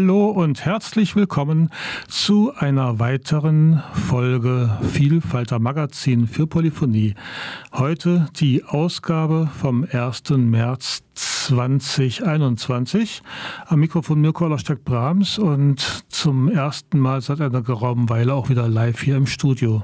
Hallo und herzlich willkommen zu einer weiteren Folge Vielfalter Magazin für Polyphonie. Heute die Ausgabe vom 1. März 2021. Am Mikrofon Mirko Allerstedt-Brahms und zum ersten Mal seit einer geraumen Weile auch wieder live hier im Studio.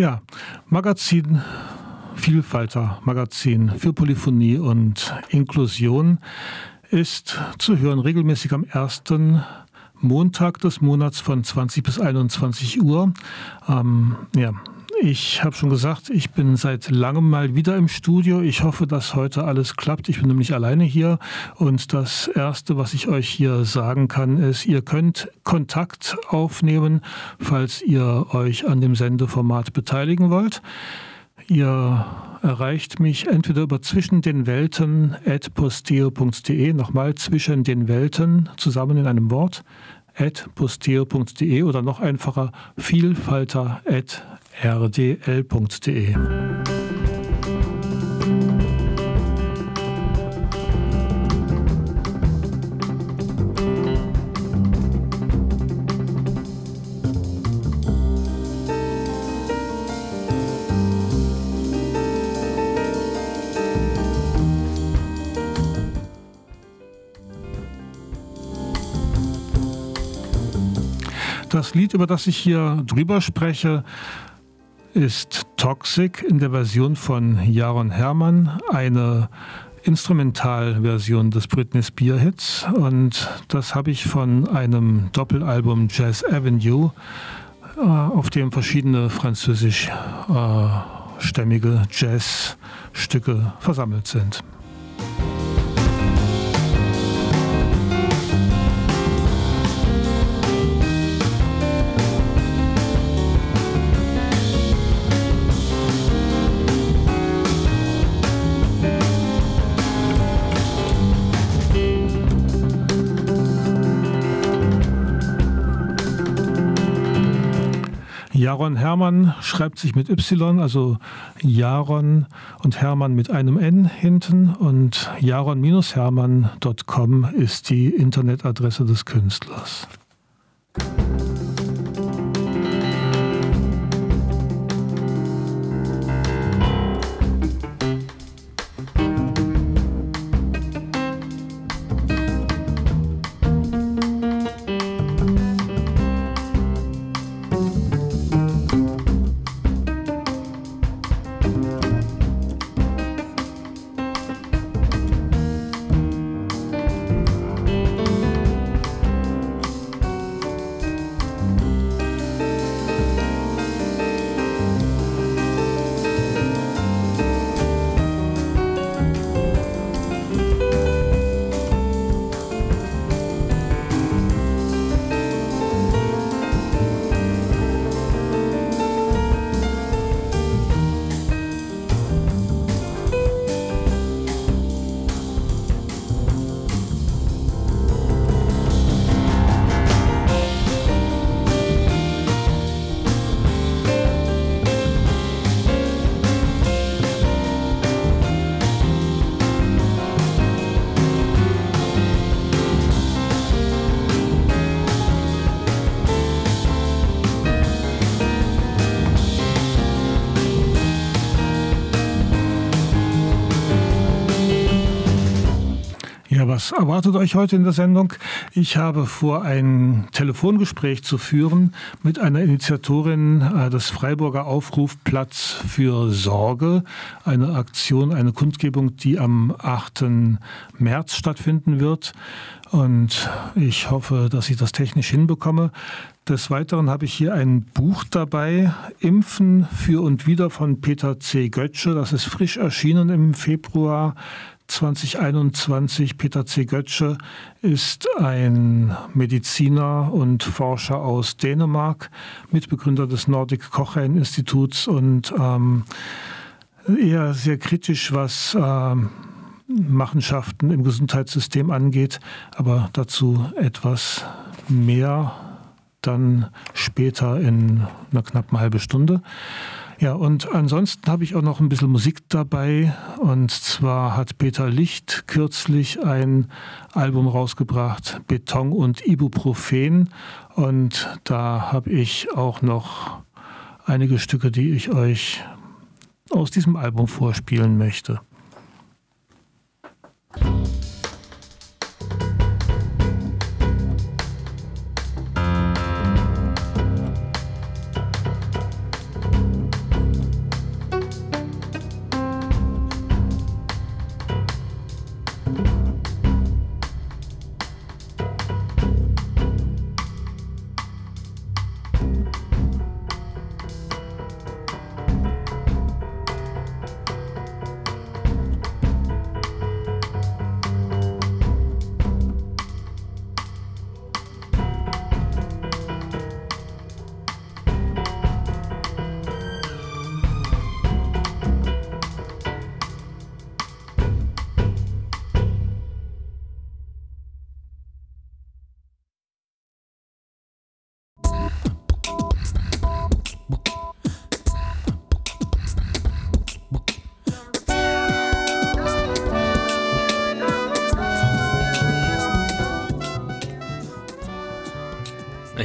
Ja, Magazin Vielfalter Magazin für Polyphonie und Inklusion ist zu hören regelmäßig am ersten Montag des Monats von 20 bis 21 Uhr. Ähm, ja, ich habe schon gesagt, ich bin seit langem mal wieder im Studio. Ich hoffe, dass heute alles klappt. Ich bin nämlich alleine hier. Und das Erste, was ich euch hier sagen kann, ist, ihr könnt Kontakt aufnehmen, falls ihr euch an dem Sendeformat beteiligen wollt. Ihr erreicht mich entweder über zwischen den Welten at posteo.de, nochmal zwischen den Welten zusammen in einem Wort, at posteo.de oder noch einfacher vielfalter at rdl.de. Das Lied, über das ich hier drüber spreche, ist Toxic in der Version von Jaron Hermann, eine Instrumentalversion des Britney Spears Hits und das habe ich von einem Doppelalbum Jazz Avenue, äh, auf dem verschiedene französischstämmige Jazzstücke versammelt sind. Jaron Hermann schreibt sich mit Y, also Jaron und Hermann mit einem N hinten und jaron-hermann.com ist die Internetadresse des Künstlers. Was erwartet euch heute in der Sendung? Ich habe vor, ein Telefongespräch zu führen mit einer Initiatorin äh, des Freiburger Aufruf Platz für Sorge. Eine Aktion, eine Kundgebung, die am 8. März stattfinden wird. Und ich hoffe, dass ich das technisch hinbekomme. Des Weiteren habe ich hier ein Buch dabei, Impfen für und wieder von Peter C. Götzsche. Das ist frisch erschienen im Februar 2021. Peter C. Götzsche ist ein Mediziner und Forscher aus Dänemark, Mitbegründer des Nordic Cochrane Instituts und ähm, eher sehr kritisch, was ähm, Machenschaften im Gesundheitssystem angeht, aber dazu etwas mehr dann später in einer knappen halben Stunde. Ja, und ansonsten habe ich auch noch ein bisschen Musik dabei. Und zwar hat Peter Licht kürzlich ein Album rausgebracht, Beton und Ibuprofen. Und da habe ich auch noch einige Stücke, die ich euch aus diesem Album vorspielen möchte.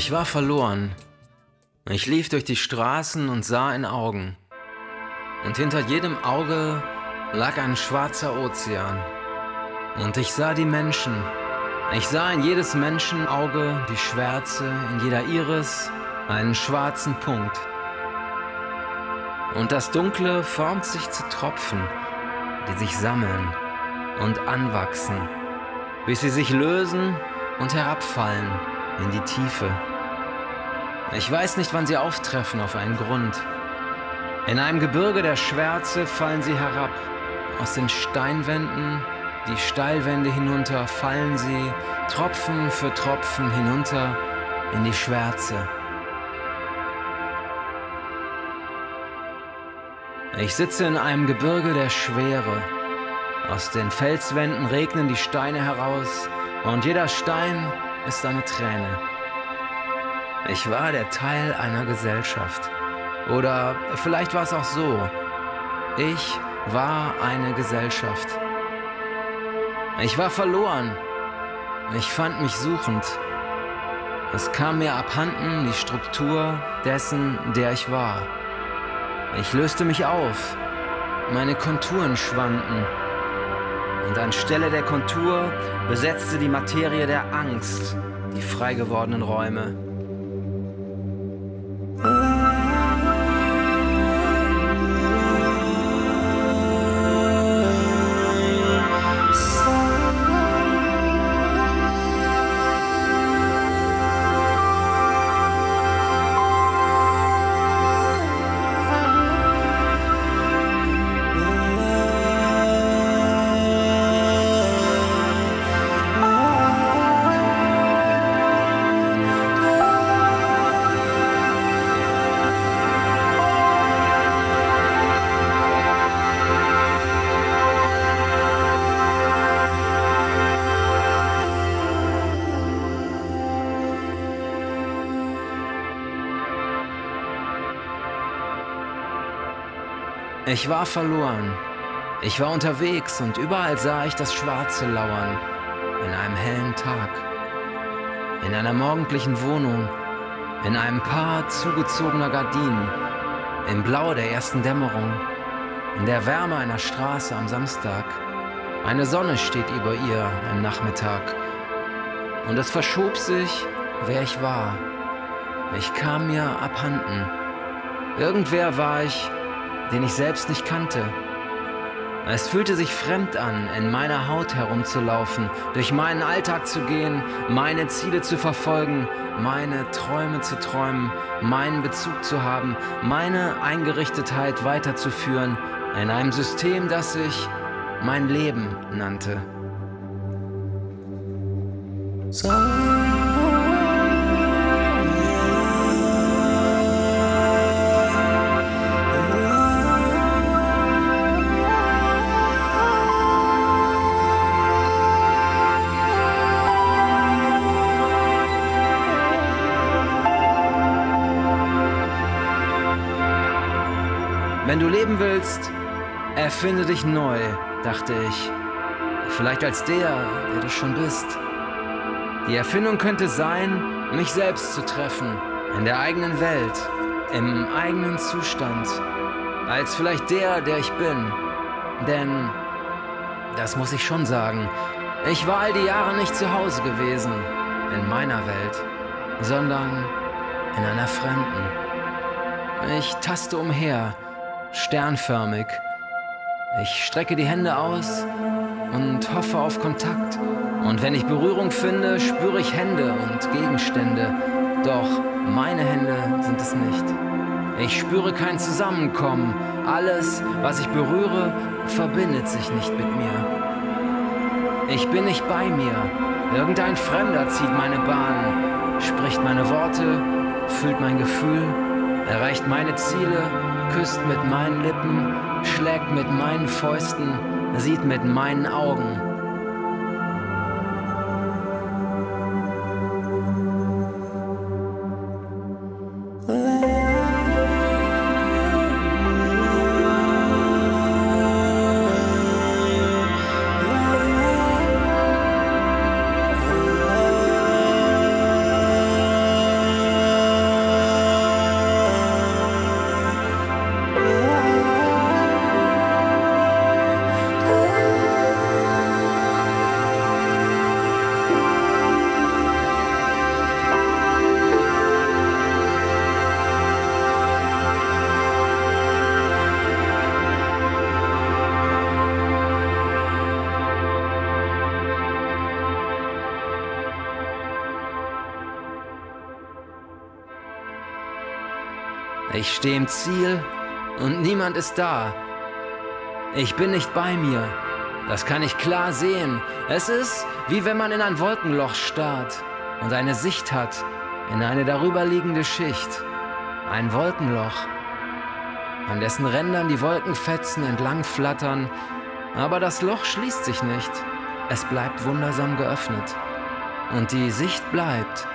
Ich war verloren. Ich lief durch die Straßen und sah in Augen. Und hinter jedem Auge lag ein schwarzer Ozean. Und ich sah die Menschen. Ich sah in jedes Menschenauge die Schwärze, in jeder Iris einen schwarzen Punkt. Und das Dunkle formt sich zu Tropfen, die sich sammeln und anwachsen, bis sie sich lösen und herabfallen in die Tiefe. Ich weiß nicht, wann sie auftreffen auf einen Grund. In einem Gebirge der Schwärze fallen sie herab. Aus den Steinwänden, die Steilwände hinunter, fallen sie Tropfen für Tropfen hinunter in die Schwärze. Ich sitze in einem Gebirge der Schwere. Aus den Felswänden regnen die Steine heraus und jeder Stein ist eine Träne. Ich war der Teil einer Gesellschaft. Oder vielleicht war es auch so. Ich war eine Gesellschaft. Ich war verloren. Ich fand mich suchend. Es kam mir abhanden die Struktur dessen, der ich war. Ich löste mich auf. Meine Konturen schwanden. Und anstelle der Kontur besetzte die Materie der Angst die frei gewordenen Räume. Ich war verloren. Ich war unterwegs und überall sah ich das Schwarze lauern. In einem hellen Tag. In einer morgendlichen Wohnung. In einem Paar zugezogener Gardinen. Im Blau der ersten Dämmerung. In der Wärme einer Straße am Samstag. Eine Sonne steht über ihr im Nachmittag. Und es verschob sich, wer ich war. Ich kam mir abhanden. Irgendwer war ich, den ich selbst nicht kannte. Es fühlte sich fremd an, in meiner Haut herumzulaufen, durch meinen Alltag zu gehen, meine Ziele zu verfolgen, meine Träume zu träumen, meinen Bezug zu haben, meine Eingerichtetheit weiterzuführen in einem System, das sich mein Leben nannte. So. Leben willst, erfinde dich neu, dachte ich. Vielleicht als der, der du schon bist. Die Erfindung könnte sein, mich selbst zu treffen, in der eigenen Welt, im eigenen Zustand, als vielleicht der, der ich bin. Denn, das muss ich schon sagen, ich war all die Jahre nicht zu Hause gewesen, in meiner Welt, sondern in einer fremden. Ich taste umher, sternförmig. Ich strecke die Hände aus und hoffe auf Kontakt. Und wenn ich Berührung finde, spüre ich Hände und Gegenstände. Doch meine Hände sind es nicht. Ich spüre kein Zusammenkommen. Alles, was ich berühre, verbindet sich nicht mit mir. Ich bin nicht bei mir. Irgendein Fremder zieht meine Bahn, spricht meine Worte, fühlt mein Gefühl, erreicht meine Ziele, küsst mit meinen Lippen, schlägt mit meinen Fäusten, sieht mit meinen Augen. Im Ziel und niemand ist da. Ich bin nicht bei mir. Das kann ich klar sehen. Es ist, wie wenn man in ein Wolkenloch starrt und eine Sicht hat in eine darüberliegende Schicht. Ein Wolkenloch, an dessen Rändern die Wolkenfetzen entlang flattern, aber das Loch schließt sich nicht. Es bleibt wundersam geöffnet. Und die Sicht bleibt.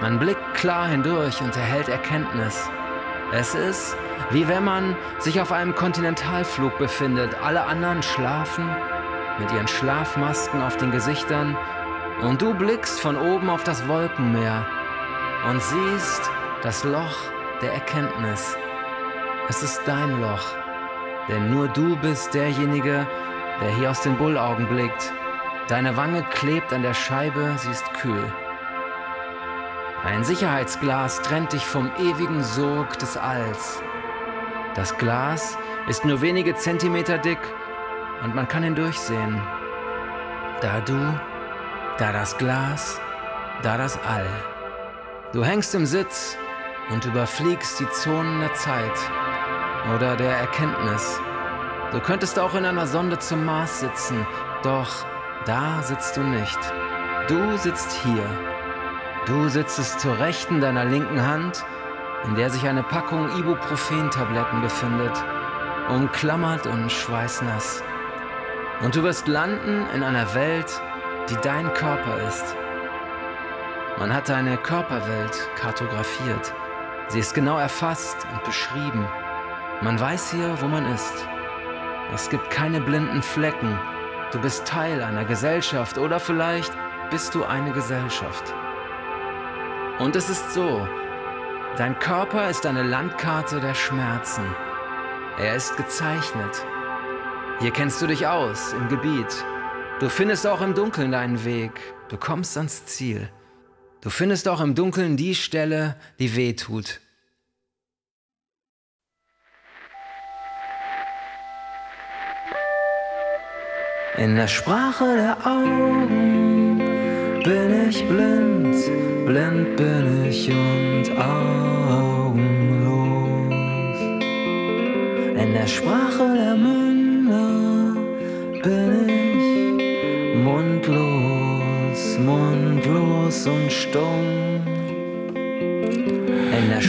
Man blickt klar hindurch und erhält Erkenntnis. Es ist, wie wenn man sich auf einem Kontinentalflug befindet. Alle anderen schlafen mit ihren Schlafmasken auf den Gesichtern und du blickst von oben auf das Wolkenmeer und siehst das Loch der Erkenntnis. Es ist dein Loch, denn nur du bist derjenige, der hier aus den Bullaugen blickt. Deine Wange klebt an der Scheibe, sie ist kühl. Ein Sicherheitsglas trennt dich vom ewigen Sog des Alls. Das Glas ist nur wenige Zentimeter dick und man kann hindurchsehen. Da du, da das Glas, da das All. Du hängst im Sitz und überfliegst die Zonen der Zeit oder der Erkenntnis. Du könntest auch in einer Sonde zum Mars sitzen, doch da sitzt du nicht. Du sitzt hier Du sitzt zur Rechten deiner linken Hand, in der sich eine Packung Ibuprofen-Tabletten befindet, umklammert und schweißnass. Und du wirst landen in einer Welt, die dein Körper ist. Man hat deine Körperwelt kartografiert. Sie ist genau erfasst und beschrieben. Man weiß hier, wo man ist. Es gibt keine blinden Flecken. Du bist Teil einer Gesellschaft oder vielleicht bist du eine Gesellschaft. Und es ist so, dein Körper ist eine Landkarte der Schmerzen. Er ist gezeichnet. Hier kennst du dich aus im Gebiet. Du findest auch im Dunkeln deinen Weg. Du kommst ans Ziel. Du findest auch im Dunkeln die Stelle, die weh tut. In der Sprache der Augen bin ich blind blind bin ich und augenlos. In der Sprache der Münder bin ich mundlos, mundlos und stumm.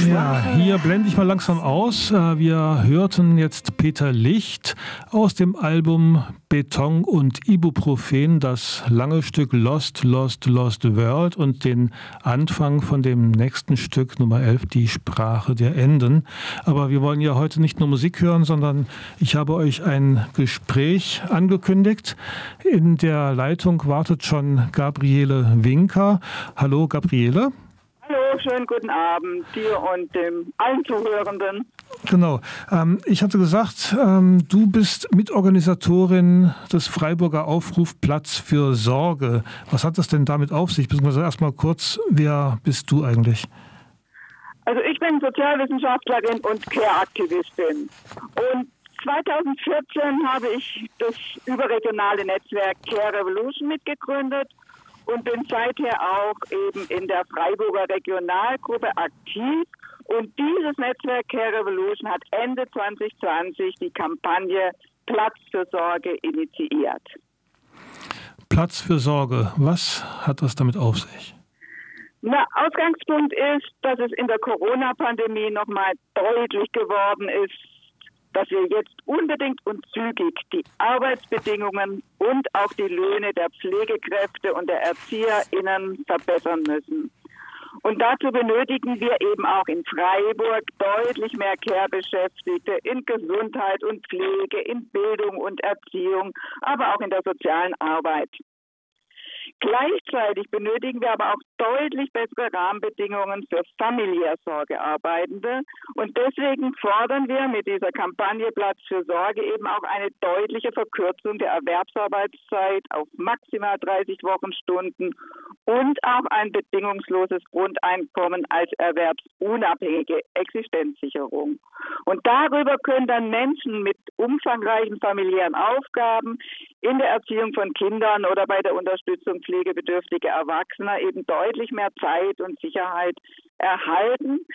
Ja, hier blende ich mal langsam aus. Äh, wir hörten jetzt Peter Licht aus dem Album Beton und Ibuprofen, das lange Stück Lost, Lost, Lost World und den Anfang von dem nächsten Stück Nummer 11, die Sprache der Enden. Aber wir wollen ja heute nicht nur Musik hören, sondern ich habe euch ein Gespräch angekündigt. In der Leitung wartet schon Gabriele Winker. Hallo Gabriele. Hallo, schönen guten Abend dir und dem allen Zuhörenden. Genau. Ähm, ich hatte gesagt, ähm, du bist Mitorganisatorin des Freiburger Aufruf Platz für Sorge. Was hat das denn damit auf sich? Beziehungsweise erstmal kurz, wer bist du eigentlich? Also ich bin Sozialwissenschaftlerin und Care-Aktivistin. Und 2014 habe ich das überregionale Netzwerk Care Revolution mitgegründet und bin seither auch eben in der Freiburger Regionalgruppe aktiv. Und dieses Netzwerk Care Revolution hat Ende 2020 die Kampagne Platz für Sorge initiiert. Platz für Sorge, was hat das damit auf sich? Na, Ausgangspunkt ist, dass es in der Corona-Pandemie nochmal deutlich geworden ist, dass wir jetzt unbedingt und zügig die Arbeitsbedingungen und auch die Löhne der Pflegekräfte und der ErzieherInnen verbessern müssen. Und dazu benötigen wir eben auch in Freiburg deutlich mehr Care-Beschäftigte in Gesundheit und Pflege, in Bildung und Erziehung, aber auch in der sozialen Arbeit. Gleichzeitig benötigen wir aber auch deutlich bessere Rahmenbedingungen für familiär Sorgearbeitende. Und deswegen fordern wir mit dieser Kampagne Platz für Sorge eben auch eine deutliche Verkürzung der Erwerbsarbeitszeit auf maximal 30 Wochenstunden und auch ein bedingungsloses Grundeinkommen als erwerbsunabhängige Existenzsicherung. Und darüber können dann Menschen mit umfangreichen familiären Aufgaben in der Erziehung von Kindern oder bei der Unterstützung pflegebedürftiger Erwachsener eben deutlich mehr Zeit und Sicherheit erhalten.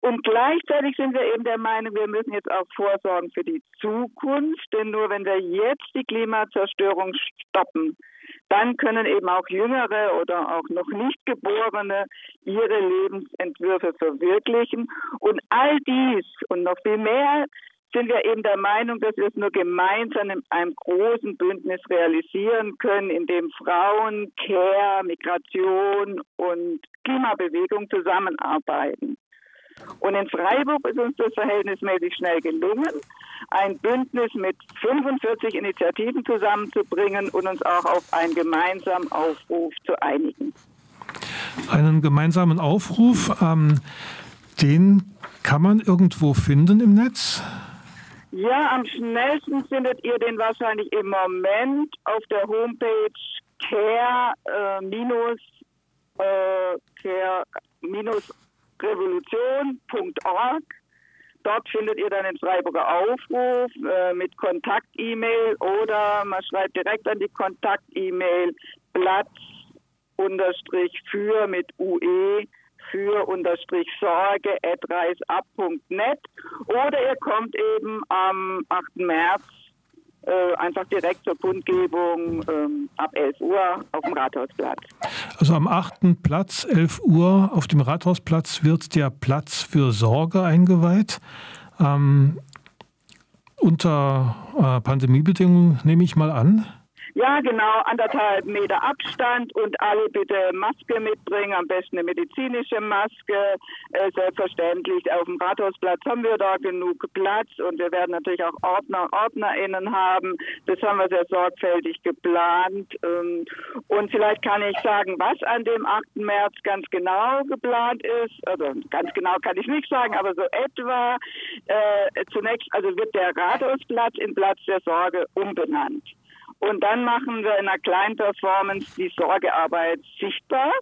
Und gleichzeitig sind wir eben der Meinung, wir müssen jetzt auch vorsorgen für die Zukunft, denn nur wenn wir jetzt die Klimazerstörung stoppen, dann können eben auch Jüngere oder auch noch nicht Geborene ihre Lebensentwürfe verwirklichen. Und all dies und noch viel mehr sind wir eben der Meinung, dass wir es nur gemeinsam in einem großen Bündnis realisieren können, in dem Frauen, Care, Migration und Klimabewegung zusammenarbeiten. Und in Freiburg ist uns das verhältnismäßig schnell gelungen, ein Bündnis mit 45 Initiativen zusammenzubringen und uns auch auf einen gemeinsamen Aufruf zu einigen. Einen gemeinsamen Aufruf, ähm, den kann man irgendwo finden im Netz? Ja, am schnellsten findet ihr den wahrscheinlich im Moment auf der Homepage care revolution.org. Dort findet ihr dann den Freiburger Aufruf äh, mit Kontakt-E-Mail oder man schreibt direkt an die Kontakt-E-Mail Platz unterstrich für mit UE für unterstrich Sorge at reisab.net oder ihr kommt eben am 8. März äh, einfach direkt zur Kundgebung ähm, ab 11 Uhr auf dem Rathausplatz. Also am 8. Platz, 11 Uhr auf dem Rathausplatz wird der Platz für Sorge eingeweiht. Ähm, unter äh, Pandemiebedingungen nehme ich mal an. Ja, genau, anderthalb Meter Abstand und alle bitte Maske mitbringen, am besten eine medizinische Maske. Äh, selbstverständlich auf dem Rathausplatz haben wir da genug Platz und wir werden natürlich auch Ordner, OrdnerInnen haben. Das haben wir sehr sorgfältig geplant. Ähm, und vielleicht kann ich sagen, was an dem 8. März ganz genau geplant ist. Also ganz genau kann ich nicht sagen, aber so etwa. Äh, zunächst also wird der Rathausplatz in Platz der Sorge umbenannt. Und dann machen wir in einer kleinen Performance die Sorgearbeit sichtbar.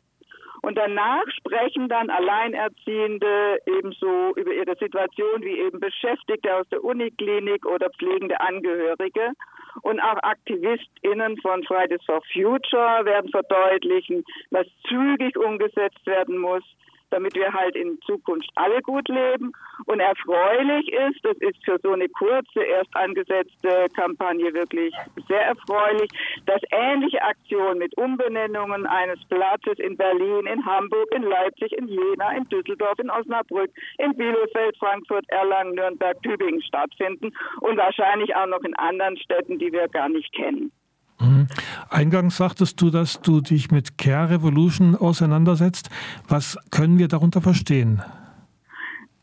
Und danach sprechen dann Alleinerziehende ebenso über ihre Situation wie eben Beschäftigte aus der Uniklinik oder pflegende Angehörige. Und auch AktivistInnen von Fridays for Future werden verdeutlichen, was zügig umgesetzt werden muss, damit wir halt in Zukunft alle gut leben. Und erfreulich ist, das ist für so eine kurze, erst angesetzte Kampagne wirklich sehr erfreulich, dass ähnliche Aktionen mit Umbenennungen eines Platzes in Berlin, in Hamburg, in Leipzig, in Jena, in Düsseldorf, in Osnabrück, in Bielefeld, Frankfurt, Erlangen, Nürnberg, Tübingen stattfinden und wahrscheinlich auch noch in anderen Städten, die wir gar nicht kennen. Mhm. Eingangs sagtest du, dass du dich mit Care Revolution auseinandersetzt. Was können wir darunter verstehen?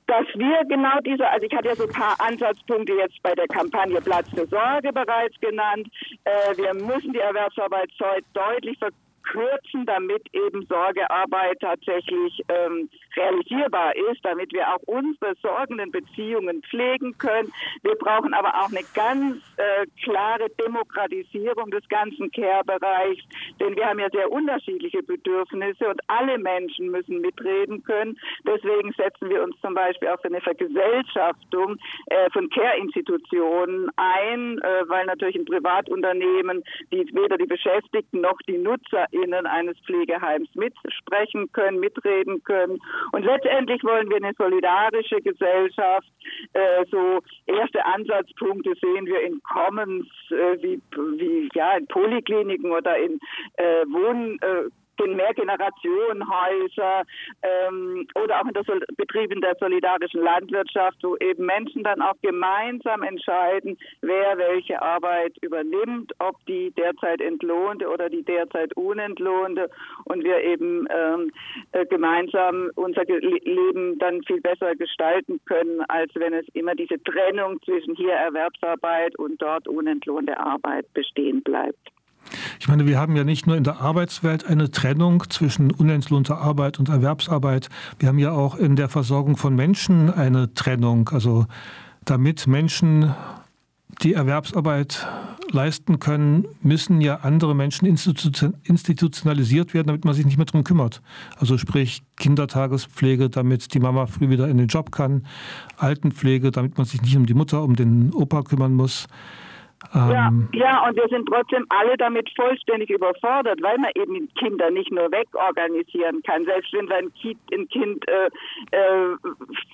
dass wir genau diese, also ich hatte ja so ein paar Ansatzpunkte jetzt bei der Kampagne Platz für Sorge bereits genannt. Äh, wir müssen die Erwerbsarbeit deutlich verkürzen kürzen, damit eben Sorgearbeit tatsächlich ähm, realisierbar ist, damit wir auch unsere sorgenden Beziehungen pflegen können. Wir brauchen aber auch eine ganz äh, klare Demokratisierung des ganzen Care-Bereichs, denn wir haben ja sehr unterschiedliche Bedürfnisse und alle Menschen müssen mitreden können. Deswegen setzen wir uns zum Beispiel auch für eine Vergesellschaftung äh, von Care-Institutionen ein, äh, weil natürlich ein Privatunternehmen, die weder die Beschäftigten noch die Nutzer KollegInnen eines Pflegeheims mitsprechen können, mitreden können. Und letztendlich wollen wir eine solidarische Gesellschaft. Äh, so erste Ansatzpunkte sehen wir in Commons äh, wie, wie ja in Polikliniken oder in äh, Wohn äh, Mehrgenerationenhäuser ähm, oder auch in der Sol Betrieben der solidarischen Landwirtschaft, wo eben Menschen dann auch gemeinsam entscheiden, wer welche Arbeit übernimmt, ob die derzeit entlohnte oder die derzeit unentlohnte und wir eben ähm, äh, gemeinsam unser Ge Leben dann viel besser gestalten können, als wenn es immer diese Trennung zwischen hier Erwerbsarbeit und dort unentlohnte Arbeit bestehen bleibt. Ich meine, wir haben ja nicht nur in der Arbeitswelt eine Trennung zwischen unentlohnter Arbeit und Erwerbsarbeit. Wir haben ja auch in der Versorgung von Menschen eine Trennung. Also damit Menschen die Erwerbsarbeit leisten können, müssen ja andere Menschen institutionalisiert werden, damit man sich nicht mehr darum kümmert. Also sprich Kindertagespflege, damit die Mama früh wieder in den Job kann, Altenpflege, damit man sich nicht um die Mutter, um den Opa kümmern muss. Ja, ähm, ja, und wir sind trotzdem alle damit vollständig überfordert, weil man eben Kinder nicht nur wegorganisieren kann. Selbst wenn ein Kind, ein kind äh, äh,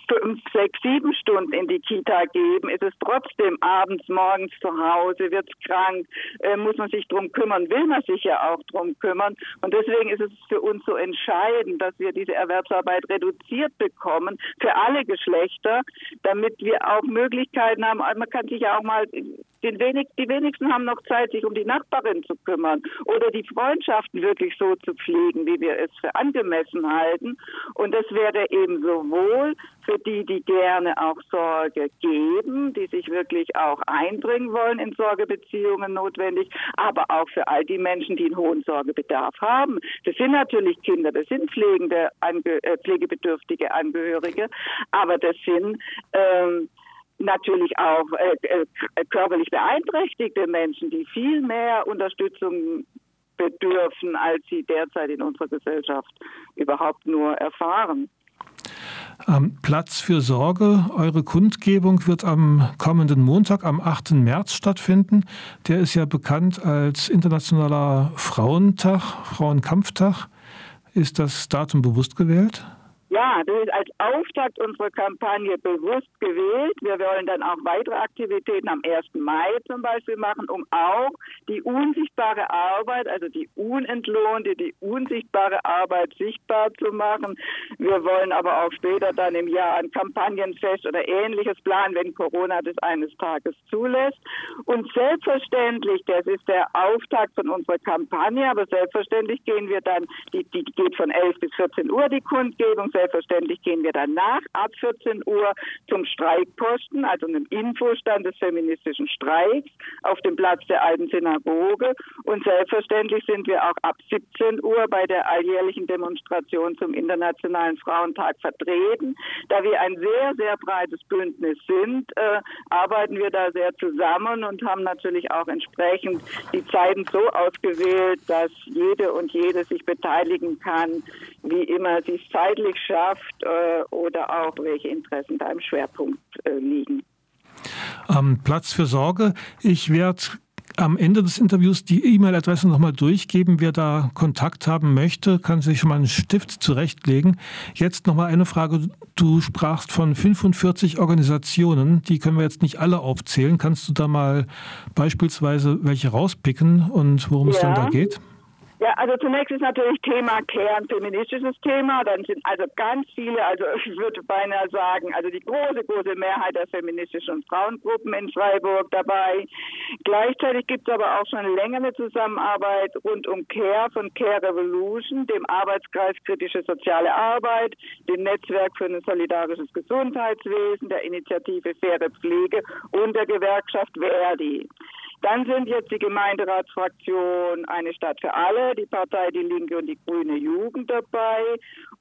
fünf, sechs, sieben Stunden in die Kita geben, ist es trotzdem abends, morgens zu Hause, wird es krank, äh, muss man sich drum kümmern, will man sich ja auch drum kümmern. Und deswegen ist es für uns so entscheidend, dass wir diese Erwerbsarbeit reduziert bekommen für alle Geschlechter, damit wir auch Möglichkeiten haben. Man kann sich ja auch mal den wenig, die wenigsten haben noch Zeit, sich um die Nachbarin zu kümmern oder die Freundschaften wirklich so zu pflegen, wie wir es für angemessen halten. Und das wäre eben sowohl für die, die gerne auch Sorge geben, die sich wirklich auch einbringen wollen in Sorgebeziehungen notwendig, aber auch für all die Menschen, die einen hohen Sorgebedarf haben. Das sind natürlich Kinder, das sind pflegende, äh, pflegebedürftige Angehörige, aber das sind ähm, natürlich auch äh, äh, körperlich beeinträchtigte Menschen, die viel mehr Unterstützung bedürfen, als sie derzeit in unserer Gesellschaft überhaupt nur erfahren. Ähm, Platz für Sorge. Eure Kundgebung wird am kommenden Montag, am 8. März stattfinden. Der ist ja bekannt als Internationaler Frauentag, Frauenkampftag. Ist das Datum bewusst gewählt? Ja, das ist als Auftakt unserer Kampagne bewusst gewählt. Wir wollen dann auch weitere Aktivitäten am 1. Mai zum Beispiel machen, um auch die unsichtbare Arbeit, also die unentlohnte, die unsichtbare Arbeit sichtbar zu machen. Wir wollen aber auch später dann im Jahr ein Kampagnenfest oder ähnliches planen, wenn Corona das eines Tages zulässt. Und selbstverständlich, das ist der Auftakt von unserer Kampagne, aber selbstverständlich gehen wir dann, die, die geht von 11 bis 14 Uhr die Kundgebung, Selbstverständlich gehen wir danach ab 14 Uhr zum Streikposten, also einem Infostand des feministischen Streiks auf dem Platz der alten Synagoge. Und selbstverständlich sind wir auch ab 17 Uhr bei der alljährlichen Demonstration zum Internationalen Frauentag vertreten. Da wir ein sehr, sehr breites Bündnis sind, äh, arbeiten wir da sehr zusammen und haben natürlich auch entsprechend die Zeiten so ausgewählt, dass jede und jede sich beteiligen kann, wie immer sie zeitlich schafft schafft äh, oder auch welche Interessen da im Schwerpunkt äh, liegen. Ähm, Platz für Sorge. Ich werde am Ende des Interviews die E-Mail-Adresse nochmal durchgeben. Wer da Kontakt haben möchte, kann sich schon mal einen Stift zurechtlegen. Jetzt nochmal eine Frage. Du sprachst von 45 Organisationen. Die können wir jetzt nicht alle aufzählen. Kannst du da mal beispielsweise welche rauspicken und worum ja. es dann da geht? Ja, also zunächst ist natürlich Thema Care ein feministisches Thema. Dann sind also ganz viele, also ich würde beinahe sagen, also die große, große Mehrheit der feministischen Frauengruppen in Freiburg dabei. Gleichzeitig gibt es aber auch schon länger eine Zusammenarbeit rund um Care von Care Revolution, dem Arbeitskreis Kritische Soziale Arbeit, dem Netzwerk für ein solidarisches Gesundheitswesen, der Initiative Faire Pflege und der Gewerkschaft Verdi. Dann sind jetzt die Gemeinderatsfraktion Eine Stadt für alle, die Partei Die Linke und die Grüne Jugend dabei.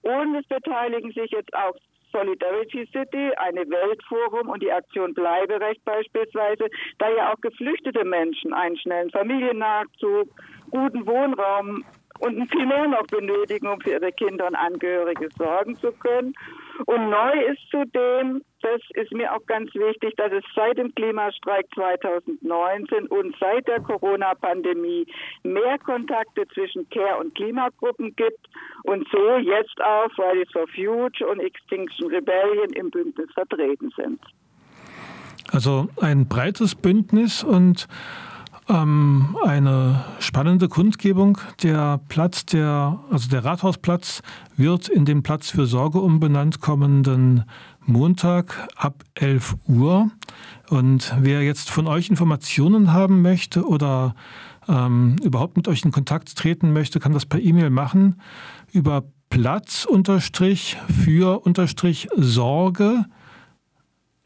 Und es beteiligen sich jetzt auch Solidarity City, eine Weltforum und die Aktion Bleiberecht beispielsweise, da ja auch geflüchtete Menschen einen schnellen Familiennachzug, guten Wohnraum und viel mehr noch benötigen, um für ihre Kinder und Angehörige sorgen zu können. Und neu ist zudem, das ist mir auch ganz wichtig, dass es seit dem Klimastreik 2019 und seit der Corona-Pandemie mehr Kontakte zwischen Care- und Klimagruppen gibt und so jetzt auch Fridays for Future und Extinction Rebellion im Bündnis vertreten sind. Also ein breites Bündnis und ähm, eine spannende Kundgebung. Der Platz, der, also der Rathausplatz wird in den Platz für Sorge umbenannt kommenden Montag ab 11 Uhr. Und wer jetzt von euch Informationen haben möchte oder ähm, überhaupt mit euch in Kontakt treten möchte, kann das per E-Mail machen über Platz unterstrich für unterstrich Sorge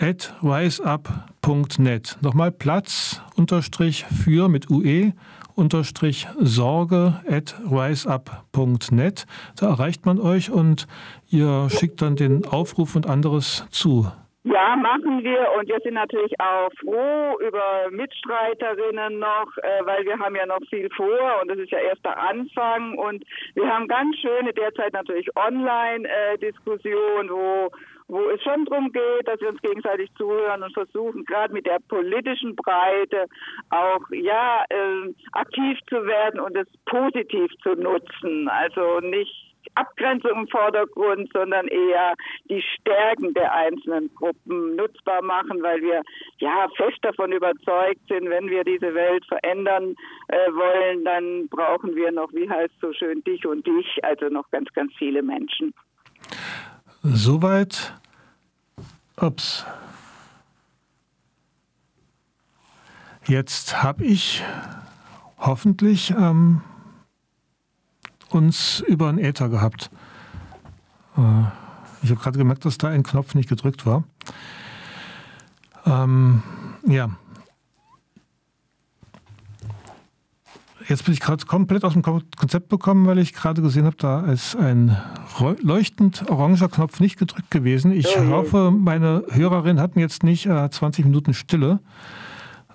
at riseup.net. Nochmal Platz unterstrich für mit UE unterstrich Sorge at riseup.net. Da erreicht man euch und ihr schickt dann den Aufruf und anderes zu. Ja, machen wir und wir sind natürlich auch froh über Mitstreiterinnen noch, äh, weil wir haben ja noch viel vor und das ist ja erst der Anfang und wir haben ganz schöne derzeit natürlich Online-Diskussionen, äh, wo wo es schon darum geht, dass wir uns gegenseitig zuhören und versuchen, gerade mit der politischen Breite auch ja äh, aktiv zu werden und es positiv zu nutzen. Also nicht Abgrenzung im Vordergrund, sondern eher die Stärken der einzelnen Gruppen nutzbar machen, weil wir ja fest davon überzeugt sind, wenn wir diese Welt verändern äh, wollen, dann brauchen wir noch, wie heißt so schön, dich und dich, also noch ganz, ganz viele Menschen. Soweit. Ups. Jetzt habe ich hoffentlich ähm, uns über einen Äther gehabt. Äh, ich habe gerade gemerkt, dass da ein Knopf nicht gedrückt war. Ähm, ja, Jetzt bin ich gerade komplett aus dem Konzept bekommen, weil ich gerade gesehen habe, da ist ein leuchtend oranger Knopf nicht gedrückt gewesen. Ich oh, hoffe, meine Hörerinnen hatten jetzt nicht äh, 20 Minuten Stille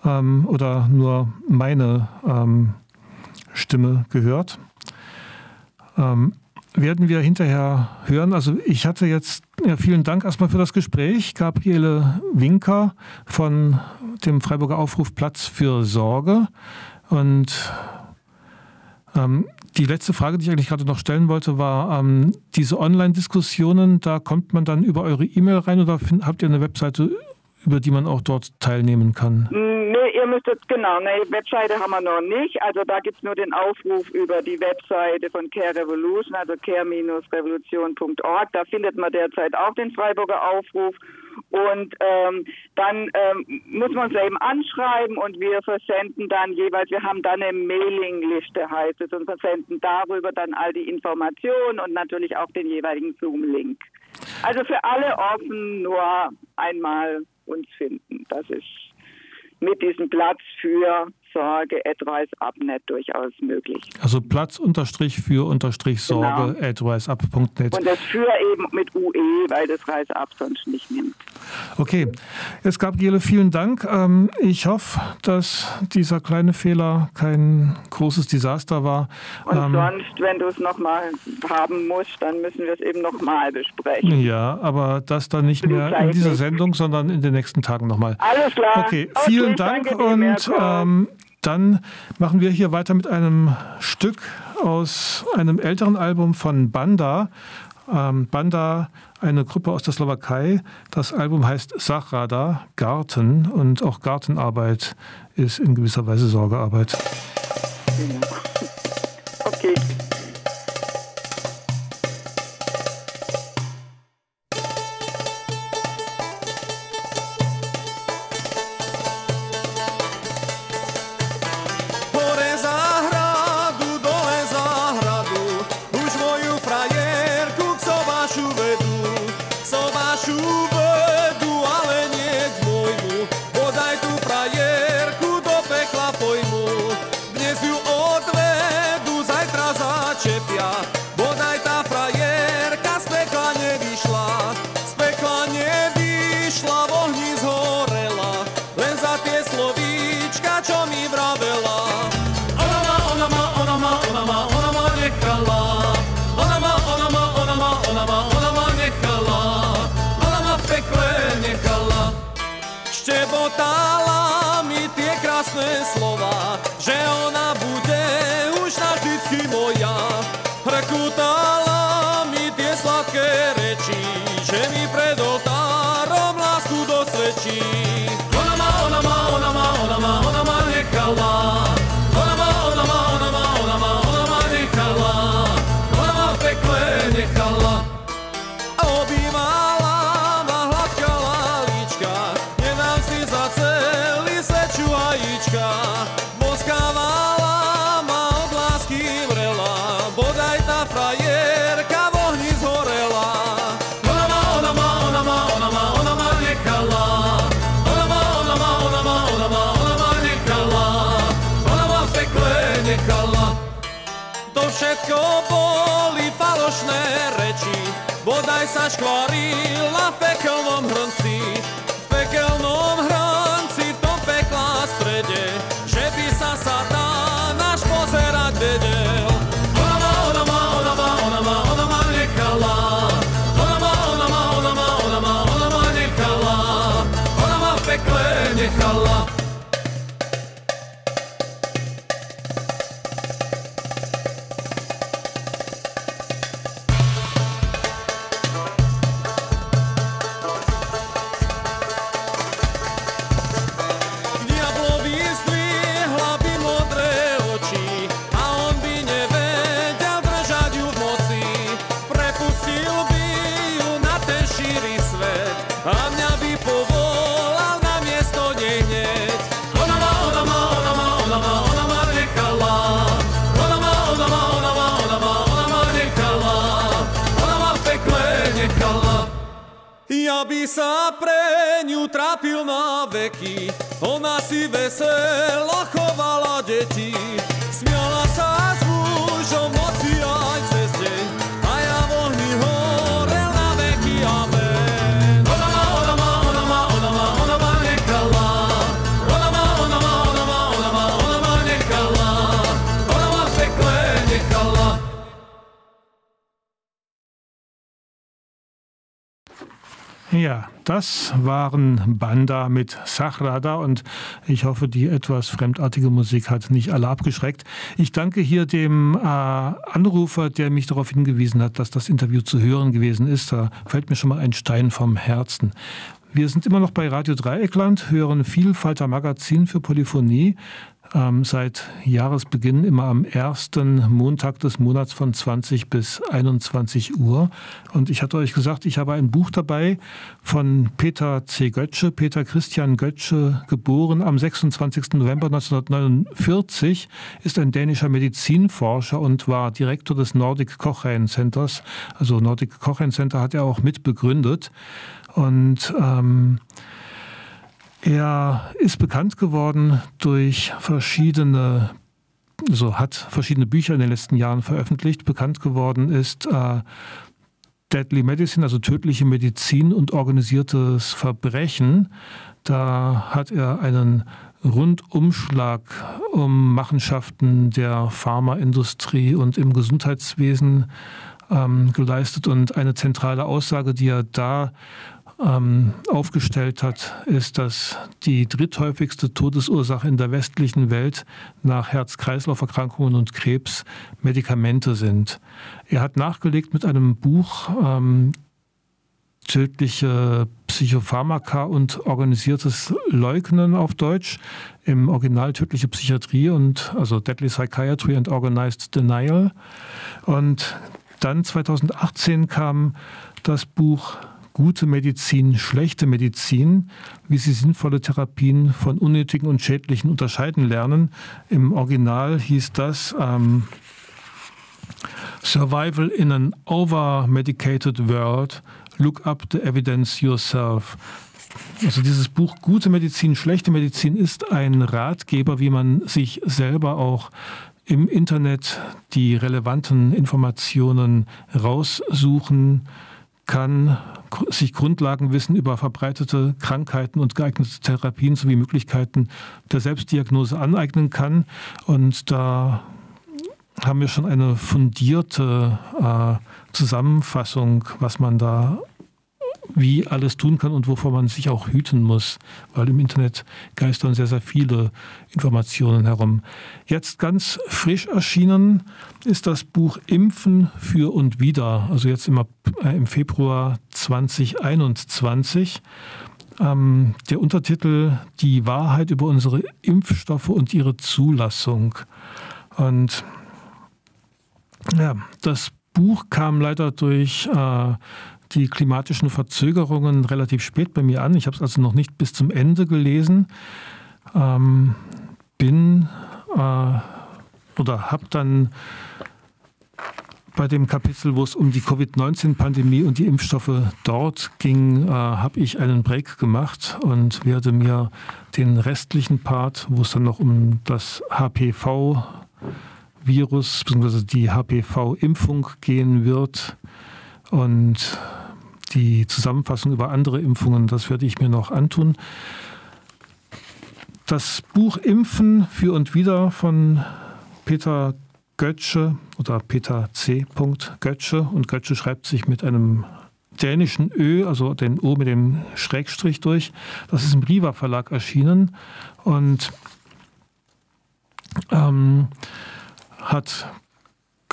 ähm, oder nur meine ähm, Stimme gehört. Ähm, werden wir hinterher hören. Also ich hatte jetzt, ja, vielen Dank erstmal für das Gespräch. Gabriele Winker von dem Freiburger Aufruf Platz für Sorge. Und ähm, die letzte Frage, die ich eigentlich gerade noch stellen wollte, war ähm, diese Online-Diskussionen, da kommt man dann über eure E-Mail rein oder find, habt ihr eine Webseite, über die man auch dort teilnehmen kann? Nee, ihr müsstet, genau, eine Webseite haben wir noch nicht. Also da gibt es nur den Aufruf über die Webseite von Care Revolution, also care-revolution.org. Da findet man derzeit auch den Freiburger Aufruf. Und ähm, dann ähm, muss man uns eben anschreiben und wir versenden dann jeweils, wir haben dann eine Mailingliste heißt es und versenden darüber dann all die Informationen und natürlich auch den jeweiligen Zoom-Link. Also für alle offen, nur einmal uns finden. Das ist mit diesem Platz für Sorge etwas abnet durchaus möglich. Also Platz unterstrich für unterstrich Sorge genau. etwas ab.net. Und das für eben mit UE, weil das Reisab sonst nicht nimmt. Okay, jetzt Gabriele, vielen Dank. Ähm, ich hoffe, dass dieser kleine Fehler kein großes Desaster war. Und ähm, sonst, wenn du es nochmal haben musst, dann müssen wir es eben nochmal besprechen. Ja, aber das dann nicht mehr in dieser Sendung, sondern in den nächsten Tagen nochmal. Alles klar. Okay, vielen okay, Dank und Dann machen wir hier weiter mit einem Stück aus einem älteren Album von Banda. Ähm, Banda, eine Gruppe aus der Slowakei. Das Album heißt Sachrada, Garten. Und auch Gartenarbeit ist in gewisser Weise Sorgearbeit. Genau. God. Das waren Banda mit Sachrada und ich hoffe, die etwas fremdartige Musik hat nicht alle abgeschreckt. Ich danke hier dem äh, Anrufer, der mich darauf hingewiesen hat, dass das Interview zu hören gewesen ist. Da fällt mir schon mal ein Stein vom Herzen. Wir sind immer noch bei Radio Dreieckland, hören Vielfalter Magazin für Polyphonie ähm, seit Jahresbeginn immer am ersten Montag des Monats von 20 bis 21 Uhr. Und ich hatte euch gesagt, ich habe ein Buch dabei von Peter C. Götzsche, Peter Christian Götzsche, geboren am 26. November 1949, ist ein dänischer Medizinforscher und war Direktor des Nordic Cochrane Centers. Also Nordic Cochrane Center hat er auch mitbegründet. Und ähm, er ist bekannt geworden durch verschiedene, so hat verschiedene Bücher in den letzten Jahren veröffentlicht. Bekannt geworden ist äh, Deadly Medicine, also tödliche Medizin und organisiertes Verbrechen. Da hat er einen Rundumschlag um Machenschaften der Pharmaindustrie und im Gesundheitswesen ähm, geleistet und eine zentrale Aussage, die er da ähm, aufgestellt hat, ist, dass die dritthäufigste Todesursache in der westlichen Welt nach Herz-Kreislauf-Erkrankungen und Krebs Medikamente sind. Er hat nachgelegt mit einem Buch ähm, tödliche Psychopharmaka und organisiertes Leugnen auf Deutsch, im Original tödliche Psychiatrie und also Deadly Psychiatry and Organized Denial. Und dann 2018 kam das Buch Gute Medizin, schlechte Medizin, wie sie sinnvolle Therapien von unnötigen und schädlichen unterscheiden lernen. Im Original hieß das ähm, Survival in an Over-Medicated World, Look up the evidence yourself. Also dieses Buch Gute Medizin, schlechte Medizin ist ein Ratgeber, wie man sich selber auch im Internet die relevanten Informationen raussuchen kann, sich Grundlagenwissen über verbreitete Krankheiten und geeignete Therapien sowie Möglichkeiten der Selbstdiagnose aneignen kann. Und da haben wir schon eine fundierte äh, Zusammenfassung, was man da wie alles tun kann und wovor man sich auch hüten muss, weil im Internet geistern sehr, sehr viele Informationen herum. Jetzt ganz frisch erschienen ist das Buch Impfen für und wieder, also jetzt im, äh, im Februar 2021. Ähm, der Untertitel Die Wahrheit über unsere Impfstoffe und ihre Zulassung. Und ja, das Buch kam leider durch äh, die klimatischen Verzögerungen relativ spät bei mir an. Ich habe es also noch nicht bis zum Ende gelesen. Ähm, bin äh, oder habe dann bei dem Kapitel, wo es um die Covid-19-Pandemie und die Impfstoffe dort ging, äh, habe ich einen Break gemacht und werde mir den restlichen Part, wo es dann noch um das HPV-Virus bzw. die HPV-Impfung gehen wird und die Zusammenfassung über andere Impfungen, das werde ich mir noch antun. Das Buch Impfen für und wieder von Peter Götzsche oder Peter C. Götzsche und Götzsche schreibt sich mit einem dänischen Ö, also den O mit dem Schrägstrich durch. Das ist im Riva Verlag erschienen und ähm, hat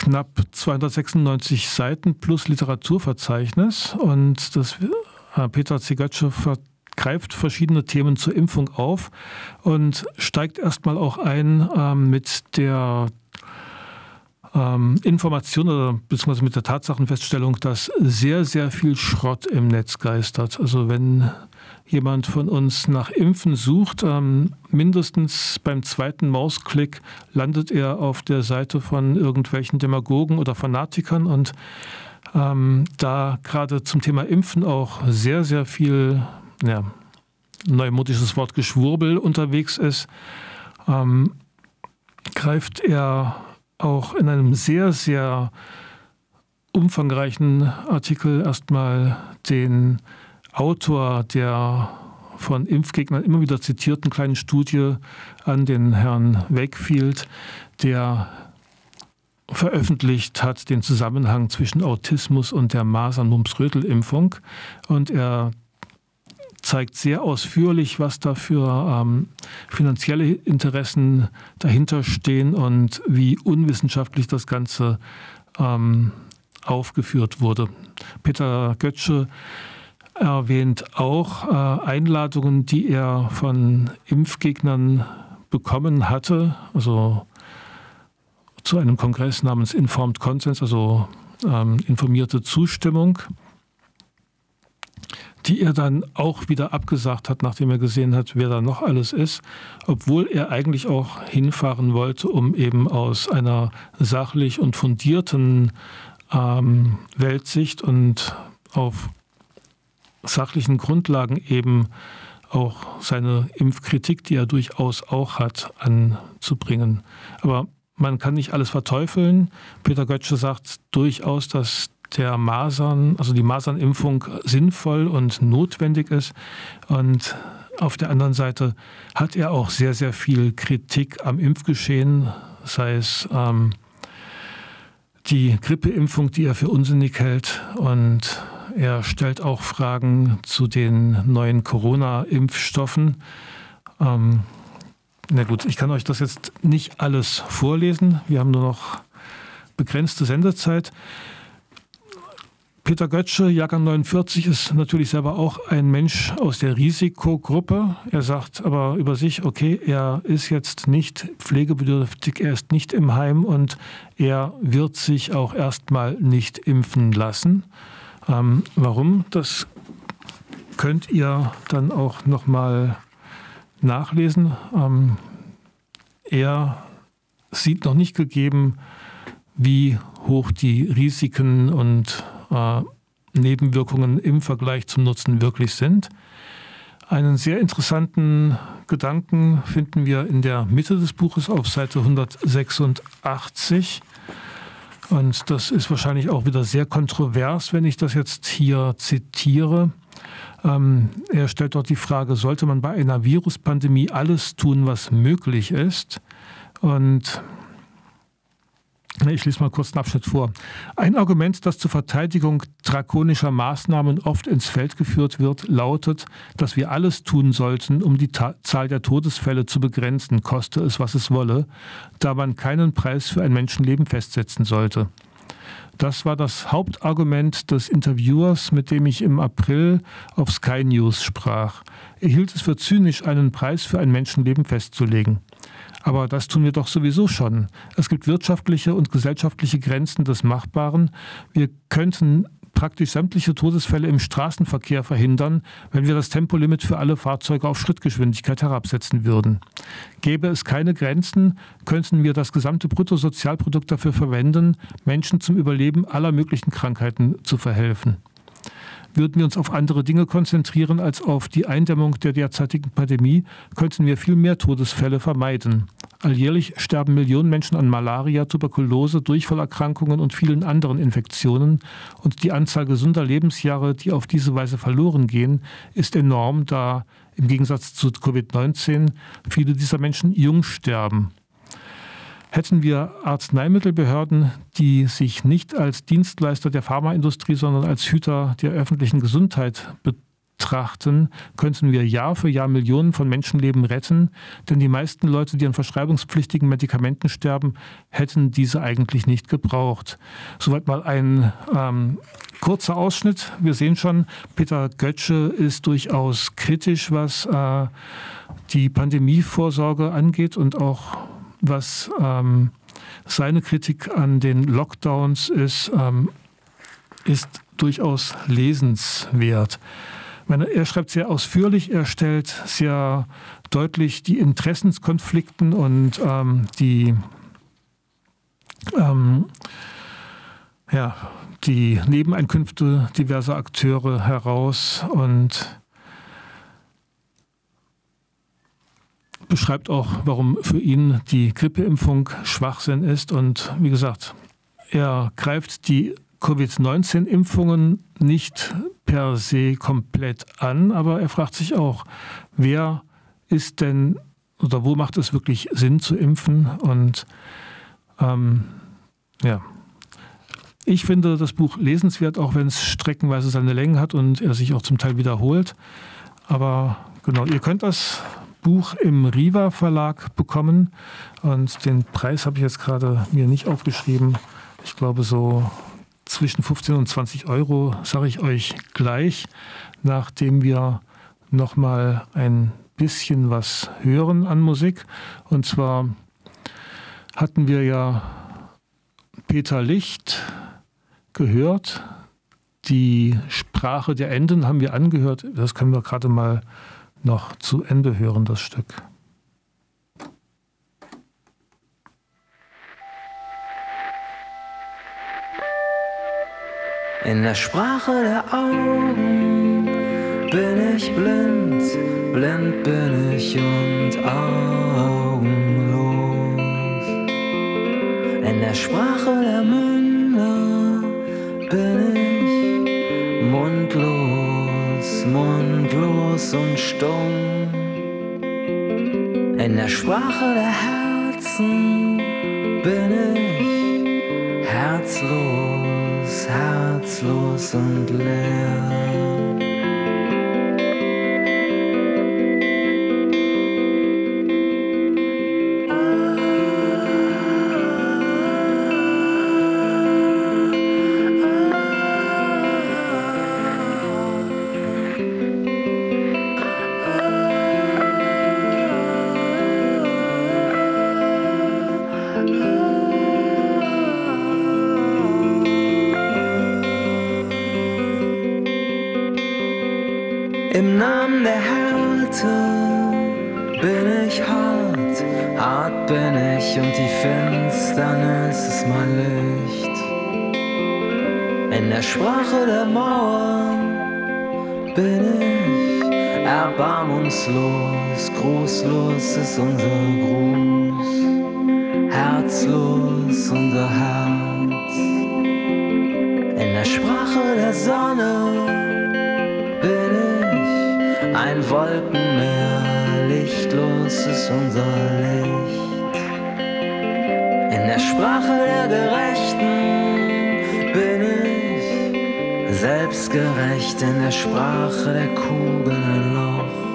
knapp 296 Seiten plus Literaturverzeichnis und das äh, Peter Zigatschow greift verschiedene Themen zur Impfung auf und steigt erstmal auch ein ähm, mit der ähm, Information oder beziehungsweise mit der Tatsachenfeststellung, dass sehr, sehr viel Schrott im Netz geistert. Also wenn jemand von uns nach Impfen sucht, ähm, mindestens beim zweiten Mausklick landet er auf der Seite von irgendwelchen Demagogen oder Fanatikern und ähm, da gerade zum Thema Impfen auch sehr, sehr viel, ja, neumodisches Wort Geschwurbel unterwegs ist, ähm, greift er auch in einem sehr, sehr umfangreichen Artikel erstmal den Autor der von Impfgegnern immer wieder zitierten kleinen Studie an den Herrn Wakefield, der veröffentlicht hat den Zusammenhang zwischen Autismus und der Masern-Mumps-Rötel-Impfung. Und er zeigt sehr ausführlich, was da für ähm, finanzielle Interessen dahinter stehen und wie unwissenschaftlich das Ganze ähm, aufgeführt wurde. Peter Götzsche erwähnt auch äh, Einladungen, die er von Impfgegnern bekommen hatte, also zu einem Kongress namens Informed Consent, also ähm, informierte Zustimmung, die er dann auch wieder abgesagt hat, nachdem er gesehen hat, wer da noch alles ist, obwohl er eigentlich auch hinfahren wollte, um eben aus einer sachlich und fundierten ähm, Weltsicht und auf sachlichen Grundlagen eben auch seine Impfkritik, die er durchaus auch hat, anzubringen. Aber man kann nicht alles verteufeln. Peter Götzsche sagt durchaus, dass der Masern, also die Masernimpfung sinnvoll und notwendig ist. Und auf der anderen Seite hat er auch sehr, sehr viel Kritik am Impfgeschehen, sei es ähm, die Grippeimpfung, die er für unsinnig hält und er stellt auch Fragen zu den neuen Corona-Impfstoffen. Ähm, na gut, ich kann euch das jetzt nicht alles vorlesen. Wir haben nur noch begrenzte Sendezeit. Peter Götzsche, Jahrgang 49, ist natürlich selber auch ein Mensch aus der Risikogruppe. Er sagt aber über sich, okay, er ist jetzt nicht pflegebedürftig, er ist nicht im Heim und er wird sich auch erstmal nicht impfen lassen. Ähm, warum? Das könnt ihr dann auch nochmal nachlesen. Ähm, er sieht noch nicht gegeben, wie hoch die Risiken und äh, Nebenwirkungen im Vergleich zum Nutzen wirklich sind. Einen sehr interessanten Gedanken finden wir in der Mitte des Buches auf Seite 186. Und das ist wahrscheinlich auch wieder sehr kontrovers, wenn ich das jetzt hier zitiere. Ähm, er stellt dort die Frage, sollte man bei einer Viruspandemie alles tun, was möglich ist? Und ich lese mal kurz einen Abschnitt vor. Ein Argument, das zur Verteidigung drakonischer Maßnahmen oft ins Feld geführt wird, lautet, dass wir alles tun sollten, um die Ta Zahl der Todesfälle zu begrenzen, koste es, was es wolle, da man keinen Preis für ein Menschenleben festsetzen sollte. Das war das Hauptargument des Interviewers, mit dem ich im April auf Sky News sprach. Er hielt es für zynisch, einen Preis für ein Menschenleben festzulegen. Aber das tun wir doch sowieso schon. Es gibt wirtschaftliche und gesellschaftliche Grenzen des Machbaren. Wir könnten praktisch sämtliche Todesfälle im Straßenverkehr verhindern, wenn wir das Tempolimit für alle Fahrzeuge auf Schrittgeschwindigkeit herabsetzen würden. Gäbe es keine Grenzen, könnten wir das gesamte Bruttosozialprodukt dafür verwenden, Menschen zum Überleben aller möglichen Krankheiten zu verhelfen würden wir uns auf andere Dinge konzentrieren als auf die Eindämmung der derzeitigen Pandemie, könnten wir viel mehr Todesfälle vermeiden. Alljährlich sterben Millionen Menschen an Malaria, Tuberkulose, Durchfallerkrankungen und vielen anderen Infektionen. Und die Anzahl gesunder Lebensjahre, die auf diese Weise verloren gehen, ist enorm, da im Gegensatz zu Covid-19 viele dieser Menschen jung sterben. Hätten wir Arzneimittelbehörden, die sich nicht als Dienstleister der Pharmaindustrie, sondern als Hüter der öffentlichen Gesundheit betrachten, könnten wir Jahr für Jahr Millionen von Menschenleben retten, denn die meisten Leute, die an verschreibungspflichtigen Medikamenten sterben, hätten diese eigentlich nicht gebraucht. Soweit mal ein ähm, kurzer Ausschnitt. Wir sehen schon, Peter Götzsche ist durchaus kritisch, was äh, die Pandemievorsorge angeht und auch was ähm, seine Kritik an den Lockdowns ist, ähm, ist durchaus lesenswert. Meine, er schreibt sehr ausführlich, er stellt sehr deutlich die Interessenskonflikten und ähm, die, ähm, ja, die Nebeneinkünfte diverser Akteure heraus und beschreibt auch, warum für ihn die Grippeimpfung Schwachsinn ist. Und wie gesagt, er greift die Covid-19-Impfungen nicht per se komplett an, aber er fragt sich auch, wer ist denn oder wo macht es wirklich Sinn zu impfen? Und ähm, ja, ich finde das Buch lesenswert, auch wenn es streckenweise seine Längen hat und er sich auch zum Teil wiederholt. Aber genau, ihr könnt das Buch im Riva Verlag bekommen und den Preis habe ich jetzt gerade mir nicht aufgeschrieben. Ich glaube so zwischen 15 und 20 Euro, sage ich euch gleich, nachdem wir noch mal ein bisschen was hören an Musik. Und zwar hatten wir ja Peter Licht gehört. Die Sprache der Enden haben wir angehört. Das können wir gerade mal noch zu Ende hören, das Stück. In der Sprache der Augen bin ich blind, blind bin ich und augenlos. In der Sprache der Münder bin ich mundlos, mundlos und stumm. In der Sprache der Herzen bin ich herzlos, Erbarmungslos, großlos ist unser Gruß, herzlos unser Herz. In der Sprache der Sonne bin ich ein Wolkenmeer, lichtlos ist unser Licht. In der Sprache der Gerechten bin ich selbstgerecht in der Sprache der Kugeln ein Loch.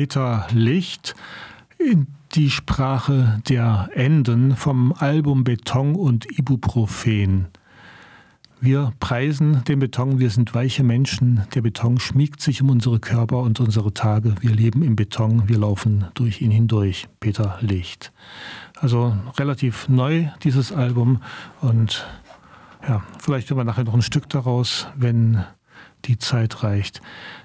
Peter Licht in die Sprache der Enden vom Album Beton und Ibuprofen. Wir preisen den Beton, wir sind weiche Menschen. Der Beton schmiegt sich um unsere Körper und unsere Tage. Wir leben im Beton, wir laufen durch ihn hindurch. Peter Licht. Also relativ neu dieses Album und ja, vielleicht hören wir nachher noch ein Stück daraus, wenn die Zeit reicht.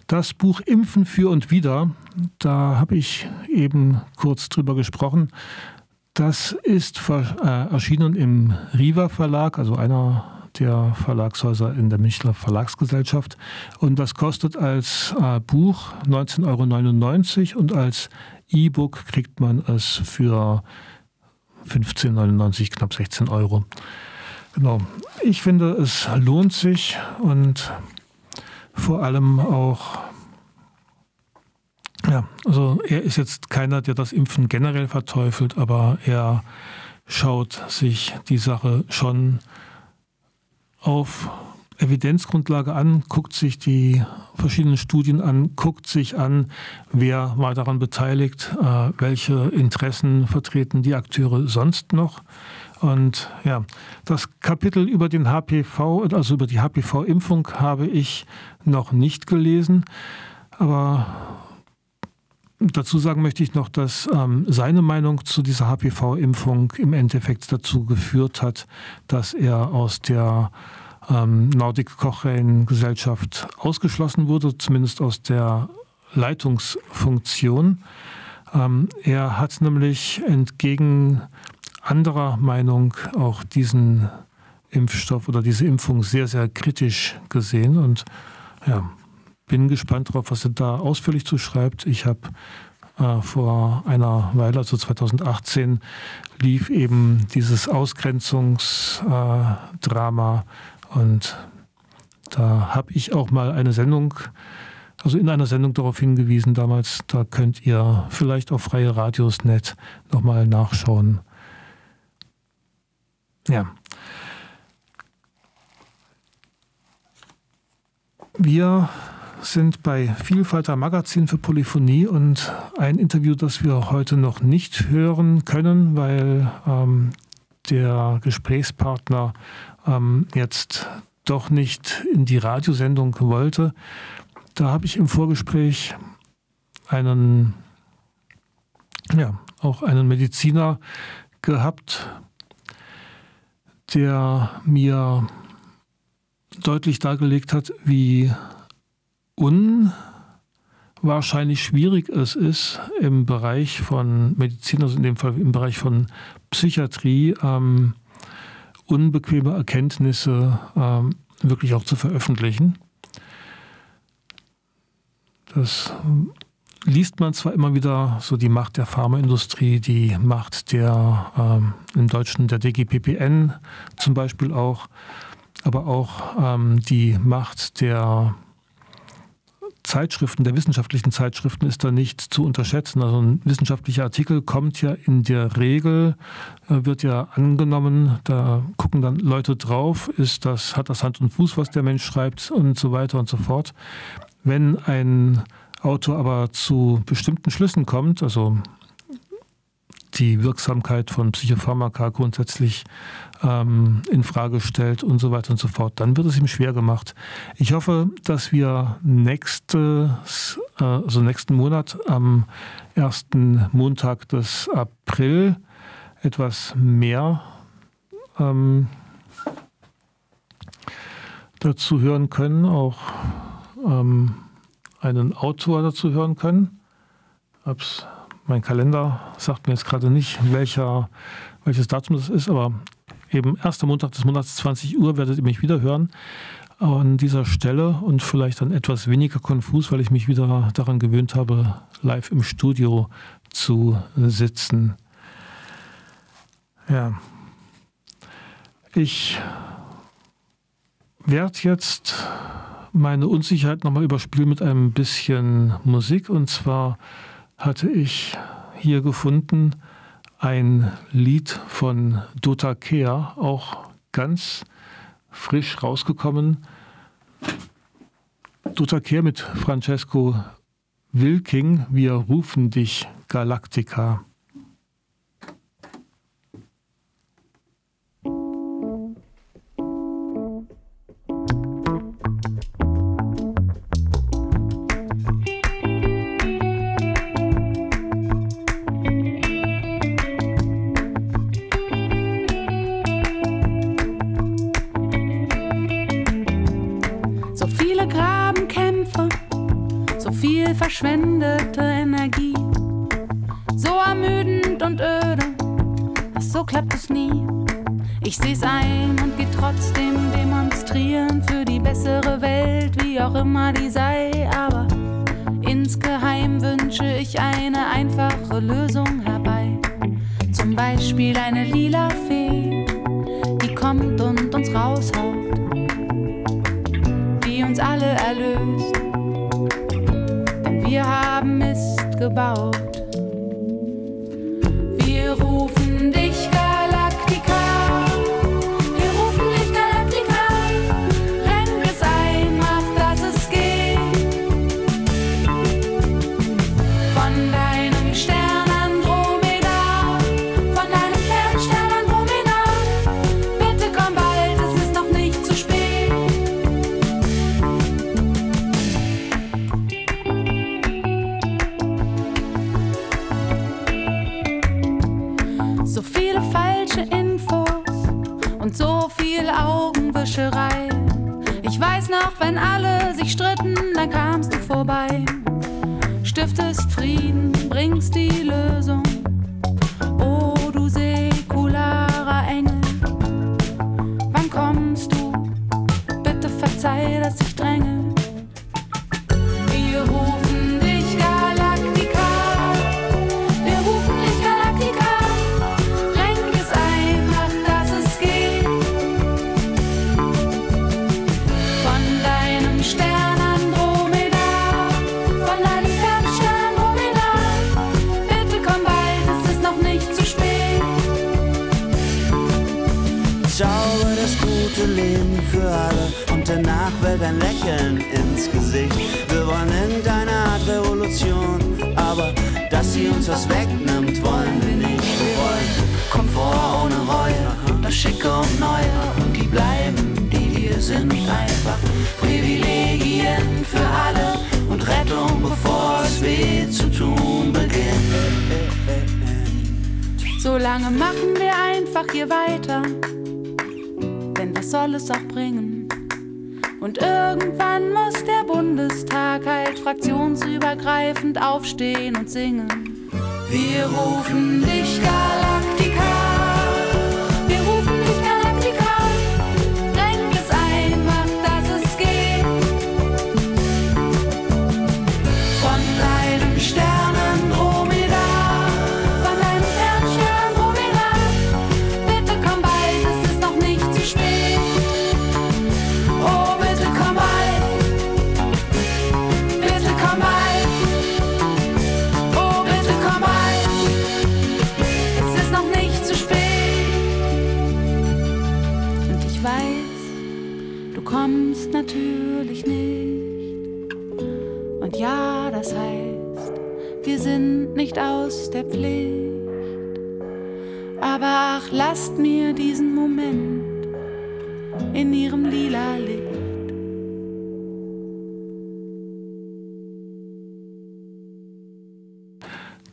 Das Buch Impfen für und wieder, da habe ich eben kurz drüber gesprochen. Das ist äh, erschienen im Riva Verlag, also einer der Verlagshäuser in der Münchner Verlagsgesellschaft. Und das kostet als äh, Buch 19,99 Euro und als E-Book kriegt man es für 15,99, knapp 16 Euro. Genau. Ich finde, es lohnt sich und vor allem auch, ja, also er ist jetzt keiner, der das Impfen generell verteufelt, aber er schaut sich die Sache schon auf Evidenzgrundlage an, guckt sich die verschiedenen Studien an, guckt sich an, wer war daran beteiligt, äh, welche Interessen vertreten die Akteure sonst noch. Und ja, das Kapitel über den HPV, also über die HPV-Impfung, habe ich noch nicht gelesen. Aber dazu sagen möchte ich noch, dass ähm, seine Meinung zu dieser HPV-Impfung im Endeffekt dazu geführt hat, dass er aus der ähm, Nordic Cochrane Gesellschaft ausgeschlossen wurde, zumindest aus der Leitungsfunktion. Ähm, er hat nämlich entgegen anderer Meinung auch diesen Impfstoff oder diese Impfung sehr, sehr kritisch gesehen und ja, bin gespannt darauf, was er da ausführlich zu schreibt. Ich habe äh, vor einer Weile, also 2018, lief eben dieses Ausgrenzungsdrama äh, und Da habe ich auch mal eine Sendung, also in einer Sendung darauf hingewiesen damals. Da könnt ihr vielleicht auf freie Radios.net nochmal nachschauen. Ja. Wir sind bei Vielfalter Magazin für Polyphonie und ein Interview, das wir heute noch nicht hören können, weil ähm, der Gesprächspartner ähm, jetzt doch nicht in die Radiosendung wollte. Da habe ich im Vorgespräch einen, ja, auch einen Mediziner gehabt, der mir deutlich dargelegt hat, wie unwahrscheinlich schwierig es ist, im Bereich von Medizin, also in dem Fall im Bereich von Psychiatrie, ähm, unbequeme Erkenntnisse ähm, wirklich auch zu veröffentlichen. Das liest man zwar immer wieder so die Macht der Pharmaindustrie, die Macht der ähm, im Deutschen der DGPPN zum Beispiel auch, aber auch ähm, die Macht der Zeitschriften, der wissenschaftlichen Zeitschriften ist da nicht zu unterschätzen. Also ein wissenschaftlicher Artikel kommt ja in der Regel, äh, wird ja angenommen, da gucken dann Leute drauf, ist das, hat das Hand und Fuß, was der Mensch schreibt und so weiter und so fort. Wenn ein Autor aber zu bestimmten Schlüssen kommt, also die Wirksamkeit von Psychopharmaka grundsätzlich ähm, in Frage stellt und so weiter und so fort, dann wird es ihm schwer gemacht. Ich hoffe, dass wir nächstes, äh, also nächsten Monat am ersten Montag des April etwas mehr ähm, dazu hören können, auch ähm, einen Autor dazu hören können. Hab's mein Kalender sagt mir jetzt gerade nicht, welcher, welches Datum das ist, aber eben erster Montag des Monats 20 Uhr werdet ihr mich wieder hören an dieser Stelle und vielleicht dann etwas weniger konfus, weil ich mich wieder daran gewöhnt habe, live im Studio zu sitzen. Ja. Ich werde jetzt meine Unsicherheit nochmal überspielen mit einem bisschen Musik und zwar hatte ich hier gefunden ein Lied von Dota Kea, auch ganz frisch rausgekommen. Dota Kea mit Francesco Wilking, wir rufen dich Galactica. Verschwendete Energie. So ermüdend und öde, ach, so klappt es nie. Ich seh's ein und geh trotzdem demonstrieren für die bessere Welt, wie auch immer die sei. Aber insgeheim wünsche ich eine einfache Lösung herbei. Zum Beispiel eine lila Fee, die kommt und uns raushaut, die uns alle erlöst wir haben Mist gebaut. Zaubere das gute Leben für alle und der Nachwelt ein Lächeln ins Gesicht. Wir wollen irgendeine Art Revolution, aber dass sie uns was wegnimmt, wollen wir nicht. Wir wollen Komfort ohne Reue, das Schicke und Neue und die bleiben, die wir sind, einfach Privilegien für alle und Rettung, bevor es weh zu tun beginnt. Solange machen wir einfach hier weiter, was soll es auch bringen? Und irgendwann muss der Bundestag halt fraktionsübergreifend aufstehen und singen. Wir rufen dich Galaktika. Nicht aus der Pflicht. Aber ach, lasst mir diesen Moment in ihrem lila Licht.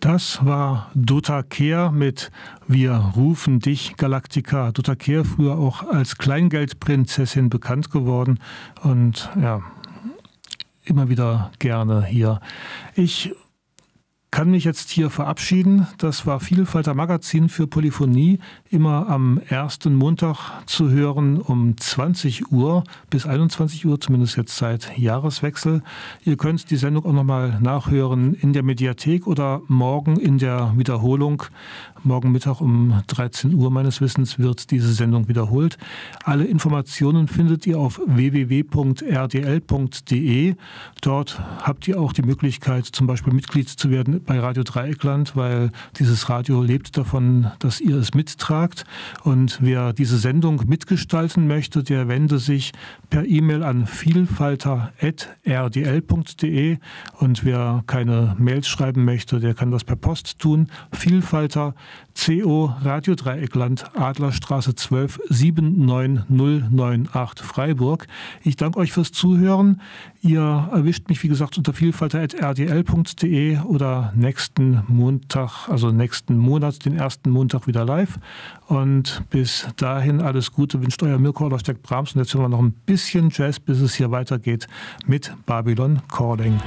Das war Dota Kehr mit Wir rufen dich Galactica. Dota Kehr früher auch als Kleingeldprinzessin bekannt geworden und ja, immer wieder gerne hier. Ich kann mich jetzt hier verabschieden. Das war Vielfalter Magazin für Polyphonie, immer am ersten Montag zu hören um 20 Uhr bis 21 Uhr, zumindest jetzt seit Jahreswechsel. Ihr könnt die Sendung auch nochmal nachhören in der Mediathek oder morgen in der Wiederholung. Morgen Mittag um 13 Uhr meines Wissens wird diese Sendung wiederholt. Alle Informationen findet ihr auf www.rdl.de. Dort habt ihr auch die Möglichkeit, zum Beispiel Mitglied zu werden bei Radio Dreieckland, weil dieses Radio lebt davon, dass ihr es mittragt. Und wer diese Sendung mitgestalten möchte, der wende sich per E-Mail an vielfalter.rdl.de und wer keine Mails schreiben möchte, der kann das per Post tun. Vielfalter CO Radio Dreieckland Adlerstraße 12 79098 Freiburg. Ich danke euch fürs Zuhören. Ihr erwischt mich, wie gesagt, unter vielfalter.rdl.de oder nächsten Montag, also nächsten Monat, den ersten Montag wieder live. Und bis dahin alles Gute wünscht euer Mirko Ollersteck Brahms. Und jetzt hören wir noch ein bisschen Jazz, bis es hier weitergeht mit Babylon Calling.